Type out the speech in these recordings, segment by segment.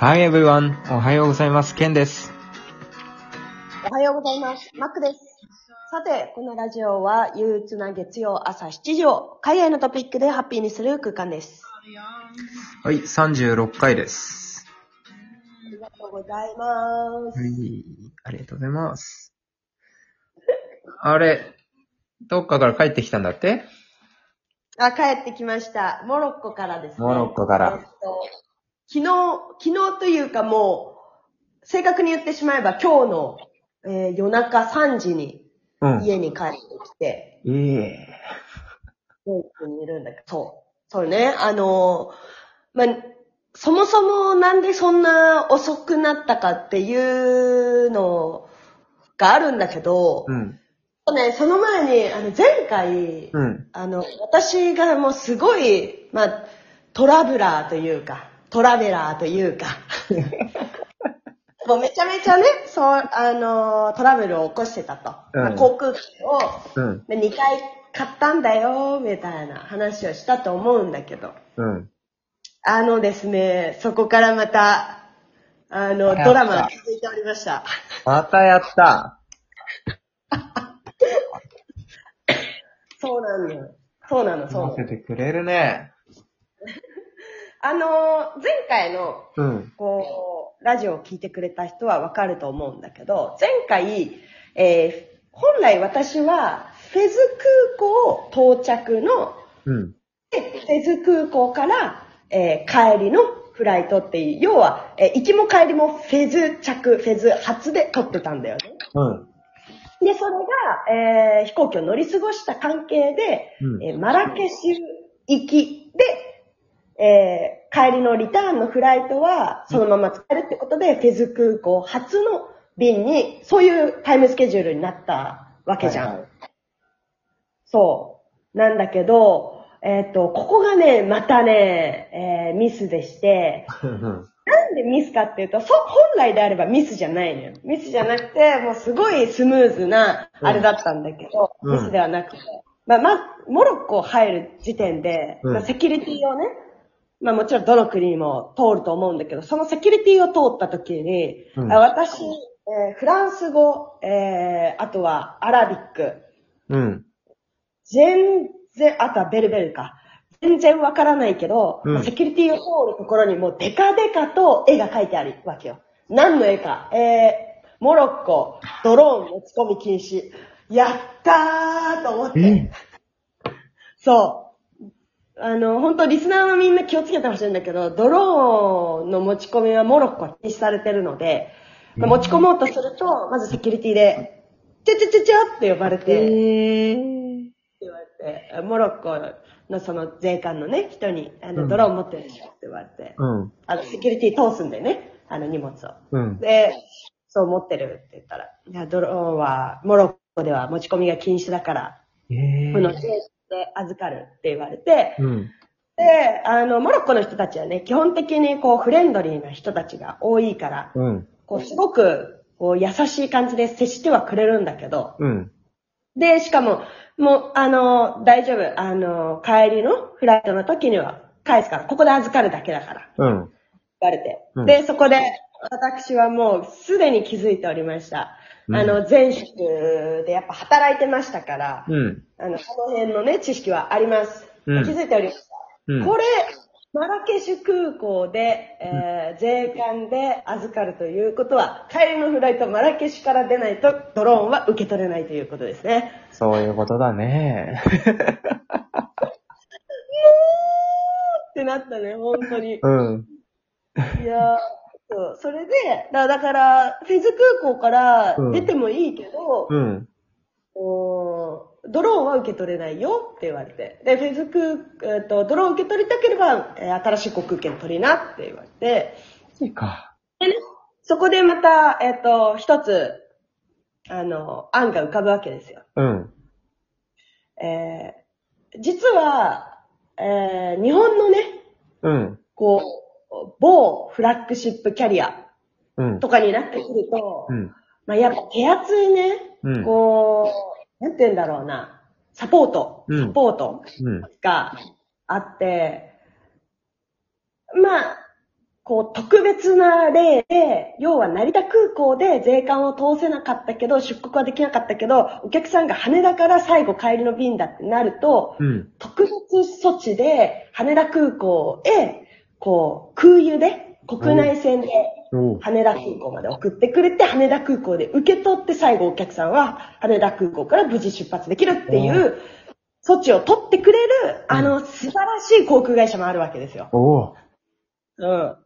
Hi everyone! おはようございます。ケンです。おはようございます。マックです。さて、このラジオは憂鬱な月曜朝7時を海外のトピックでハッピーにする空間です。はい、36回です。ありがとうございます。はい、ありがとうございます。あれ、どっかから帰ってきたんだって？あ、帰ってきました。モロッコからですね。モロッコからえっと昨日、昨日というかもう、正確に言ってしまえば今日の、えー夜中3時にうん。家に帰ってきて、ええドイツにいるんだけど、そう。そうね。あのー、まあ、そもそもなんでそんな遅くなったかっていうのがあるんだけど、うん。ね、その前に、あの、前回、うん。あの、私がもうすごい、まあ、トラブラーというか、トラベラーというか、もうめちゃめちゃね、そう、あの、トラブルを起こしてたと。うんまあ航空機を、うん。で2回買ったんだよ、みたいな話をしたと思うんだけど。うん。あのですね、そこからまた、あの、ドラマが続いておりました。またやった そうなのよ。そうなの、そうなの待。せてくれるね。あの、前回の、うん。こう、ラジオを聞いてくれた人はわかると思うんだけど、前回、えー本来私は、フェズ空港到着の、うん。でフェズ空港から、えー帰りのフライトっていう、要は、えー行きも帰りもフェズ着、フェズ初で撮ってたんだよね。うん。で、それが、えー飛行機を乗り過ごした関係で、うんえーマラケシュ行きで、えー帰りのリターンのフライトはそのまま使えるってことで、フェズ空港初の便に、そういうタイムスケジュールになったわけじゃん。はいはいそう。なんだけど、えっ、と、ここがね、またね、えーミスでして、うん。なんでミスかっていうと、そ、本来であればミスじゃないのよ。ミスじゃなくて、もうすごいスムーズな、あれだったんだけど、うんミスではなくて。まあ、ま、モロッコ入る時点で、うんまあセキュリティをね、まあもちろんどの国にも通ると思うんだけど、そのセキュリティを通った時に、うんあ私、えーフランス語、えーあとはアラビック、うん。全然、あとはベルベルか。全然わからないけど、うんセキュリティを通るところにもうデカデカと絵が描いてあるわけよ。何の絵か。えー、モロッコ、ドローン持ち込み禁止。やったーと思って。そう。あの、本当リスナーのみんな気をつけてほしいんだけど、ドローンの持ち込みはモロッコは禁止されてるので、まあ持ち込もうとすると、まずセキュリティで、ちゃちゃちゃちゃって呼ばれて、え言われて、モロッコのその税関のね、人に、あの、うんドローン持ってるでしょって言われて、うん。あの、セキュリティ通すんでね、あの荷物を。うん。で、そう持ってるって言ったら、いや、ドローンは、モロッコでは持ち込みが禁止だから、ええこの税で預かるって言われて、うん。で、あの、モロッコの人たちはね、基本的にこう、フレンドリーな人たちが多いから、うん。こう、すごく、こう、優しい感じで接してはくれるんだけど、うん。で、しかも、もう、あの、大丈夫。あの、帰りのフライトの時には返すから、ここで預かるだけだから、うん。言われて。うんで、そこで、私はもうすでに気づいておりました。うんあの、前職でやっぱ働いてましたから、うん。あの、この辺のね、知識はあります。うん気づいておりました。うん。これ、マラケシュ空港で、えー税関で預かるということは、帰りのフライトマラケシュから出ないとドローンは受け取れないということですね。そういうことだね。ってなったね、本当に。うん。いやーそうそれで、だだから、フェズ空港から出てもいいけど、うん。おードローンは受け取れないよって言われて。で、フェズ空、えっと、ドローン受け取りたければ、えー新しい航空券取りなって言われて、いいか。そこでまた、えっと、一つ、あの、案が浮かぶわけですよ。うん。えー実は、えー日本のね、うん。こう、某フラッグシップキャリアうん。とかになってくると、うん。まあ、やっぱ手厚いね、うんこう、なんて言うんだろうな、サポート、うんサポートうん。があって、まあ、こう、特別な例で、要は成田空港で税関を通せなかったけど、出国はできなかったけど、お客さんが羽田から最後帰りの便だってなると、うん。特別措置で羽田空港へ、こう、空輸で、国内線で羽田空港まで送ってくれて、羽田空港で受け取って最後お客さんは羽田空港から無事出発できるっていう措置を取ってくれる、あの、素晴らしい航空会社もあるわけですよ。おううん。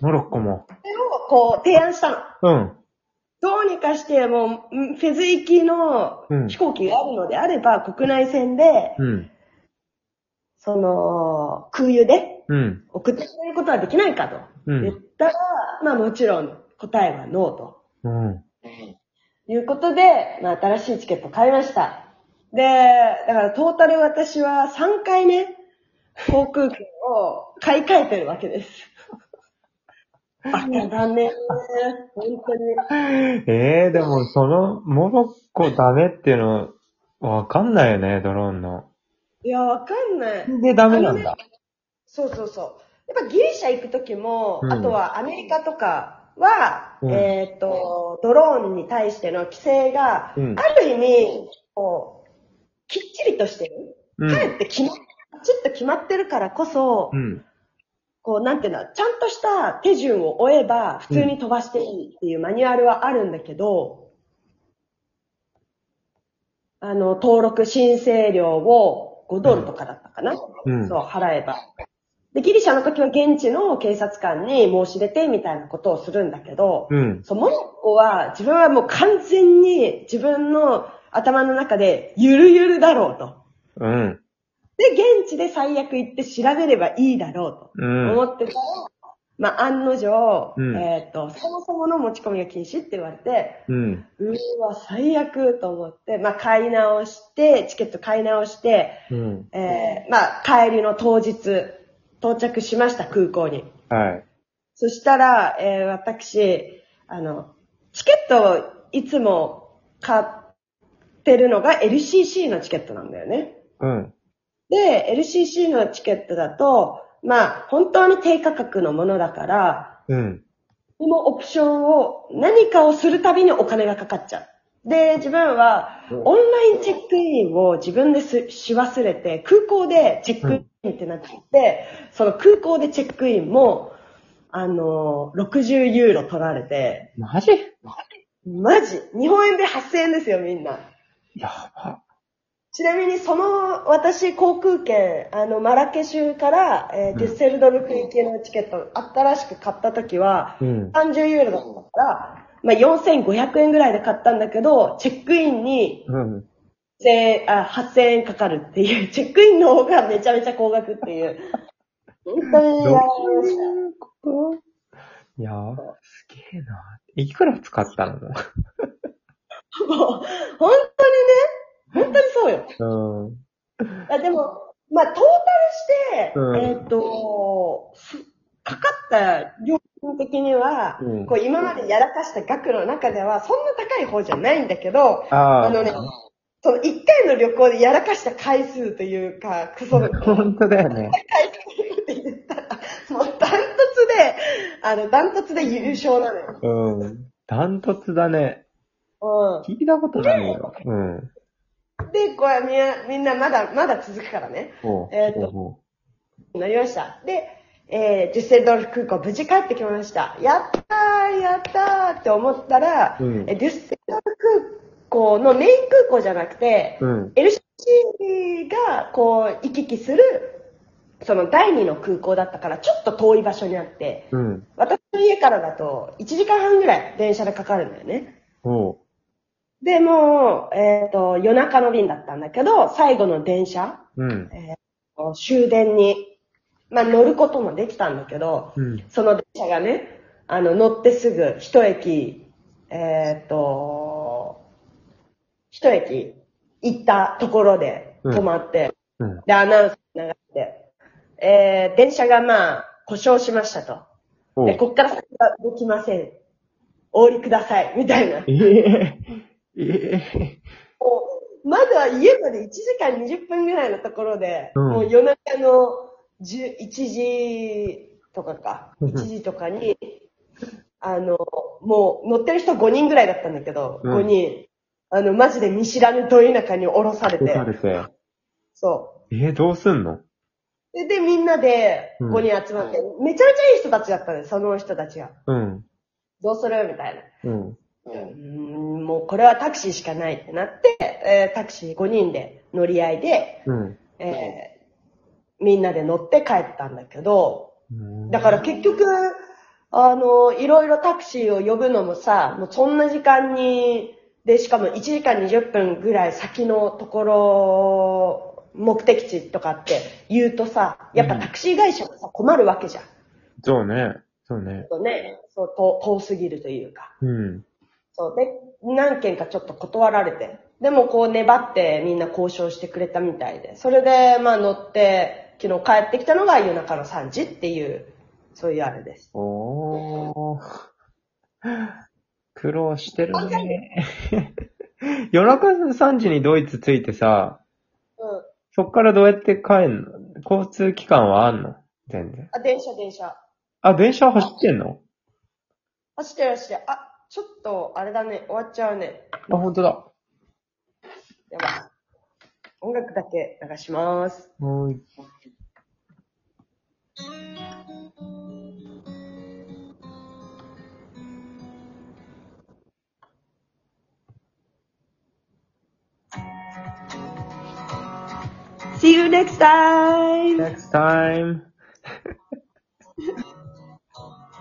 モロッコも。それをこう提案したの。うん。どうにかしてもう、んフェズ行きのうん飛行機があるのであれば、国内線で、うん。その、空輸でうん。送ってくれることはできないかと。うん。言ったら、まあもちろん答えはノーと。うん。いうことで、まあ新しいチケット買いました。で、だからトータル私は3回ね、航空券を買い替えてるわけです。バカだね。本当に。ええー、でもその、モロッコダメっていうの、わかんないよね、ドローンの。いや、わかんない。で、ダメなんだ。そうそうそう。やっぱギリシャ行くときも、うんあとはアメリカとかは、うんえっ、と、ドローンに対しての規制が、うんある意味、こう、きっちりとしてる。うん。かえって決ま、きちっと決まってるからこそ、うん。こう、なんていうの、ちゃんとした手順を追えば、普通に飛ばしていいっていうマニュアルはあるんだけど、あの、登録申請料を5ドルとかだったかな、うん。そう、払えば。で、ギリシャの時は現地の警察官に申し出てみたいなことをするんだけど、うん。そう、モロッコは自分はもう完全に自分の頭の中でゆるゆるだろうと。うん。で、現地で最悪行って調べればいいだろうと。うん。思ってたら、まあ、案の定、うんえっ、と、そもそもの持ち込みが禁止って言われて、うん。うーわ、最悪と思って、まあ、買い直して、チケット買い直して、うん。えーまあ、帰りの当日、到着しました、空港に。はい。そしたら、えー私、あの、チケットをいつも買ってるのが LCC のチケットなんだよね。うん。で、LCC のチケットだと、まあ、本当に低価格のものだから、うん。このオプションを、何かをするたびにお金がかかっちゃう。で、自分は、オンラインチェックインを自分ですし忘れて、空港でチェックインってなっちゃって、その空港でチェックインも、あの、60ユーロ取られて、マジ？マジ？日本円で8000円ですよ、みんな。やば。ちなみにその私航空券、あのマラケシュから、えーデュッセルドルフ行きのチケット、新しく買った時は、うん。30ユーロだったから、まあ、4500円ぐらいで買ったんだけど、チェックインにうん。1000円あ8000円かかるっていう、チェックインの方がめちゃめちゃ高額っていう。本当にやられました。いやー、すげえな。いくら使ったの？もう、本当にね、本当にそうよ。うん。あでも、まあ、トータルして、うんえっ、と、すかかった料金的には、うんこう今までやらかした額の中では、そんな高い方じゃないんだけど、ああのね、その一回の旅行でやらかした回数というか、その、回 本当だよね。数って言ったら、もうダントツで、あの、ダントツで優勝なのよ。うん。ダントツだね。う聞いたことないよ。うん。ん。で、これみんな、みんなまだ、まだ続くからね。おうえーとおうなりました。で、えー、デュッセルドルフ空港無事帰ってきました。やったーやったーって思ったら、うんえデュッセルドルフ空港のメイン空港じゃなくて、うん。LCC がこう行き来する、その第二の空港だったから、ちょっと遠い場所にあって、うん。私の家からだと1時間半ぐらい電車でかかるんだよね。で、もう、えっ、と、夜中の便だったんだけど、最後の電車、うん。終電に、まあ乗ることもできたんだけど、うん。その電車がね、あの、乗ってすぐ一駅、えっ、と、一駅行ったところで止まって、うん。で、アナウンス流して、えー、電車がまあ、故障しましたと。でこっから先は動きません。お降りください。みたいな。えまずは家まで1時間20分ぐらいのところで、うんもう夜中の10 1時とかか、うん1時とかに、あの、もう乗ってる人5人ぐらいだったんだけど、うん5人、あの、マジで見知らぬど田舎に降ろされて、されて。そえー、どうすんの？う。で、でみんなでうん5人集まって、めちゃめちゃいい人たちだったね、その人たちが。うん。どうする？みたいな。うん。うーんもうこれはタクシーしかないってなって、えータクシー5人で乗り合いで、うん。えーみんなで乗って帰ったんだけど、うんだから結局、あの、いろいろタクシーを呼ぶのもさ、もうそんな時間に、で、しかも1時間20分ぐらい先のところ、目的地とかって言うとさ、やっぱタクシー会社もさ、困るわけじゃん。そうね。そうね。そうね、そう、遠遠すぎるというか。うん。そう。で、何件かちょっと断られて。でもこう粘ってみんな交渉してくれたみたいで。それで、まあ乗って、昨日帰ってきたのが夜中の3時っていう、そういうあれです。おー。苦労してるね。夜中3時にドイツ着いてさ、うん。そっからどうやって帰んの？交通機関はあんの？全然。あ、電車電車。あ、電車走ってんの？走ってる走ってる。あ、ちょっと、あれだね。終わっちゃうね。あ、本当だ。やばい。音楽だけ流します。はーい。See you next time! Next time.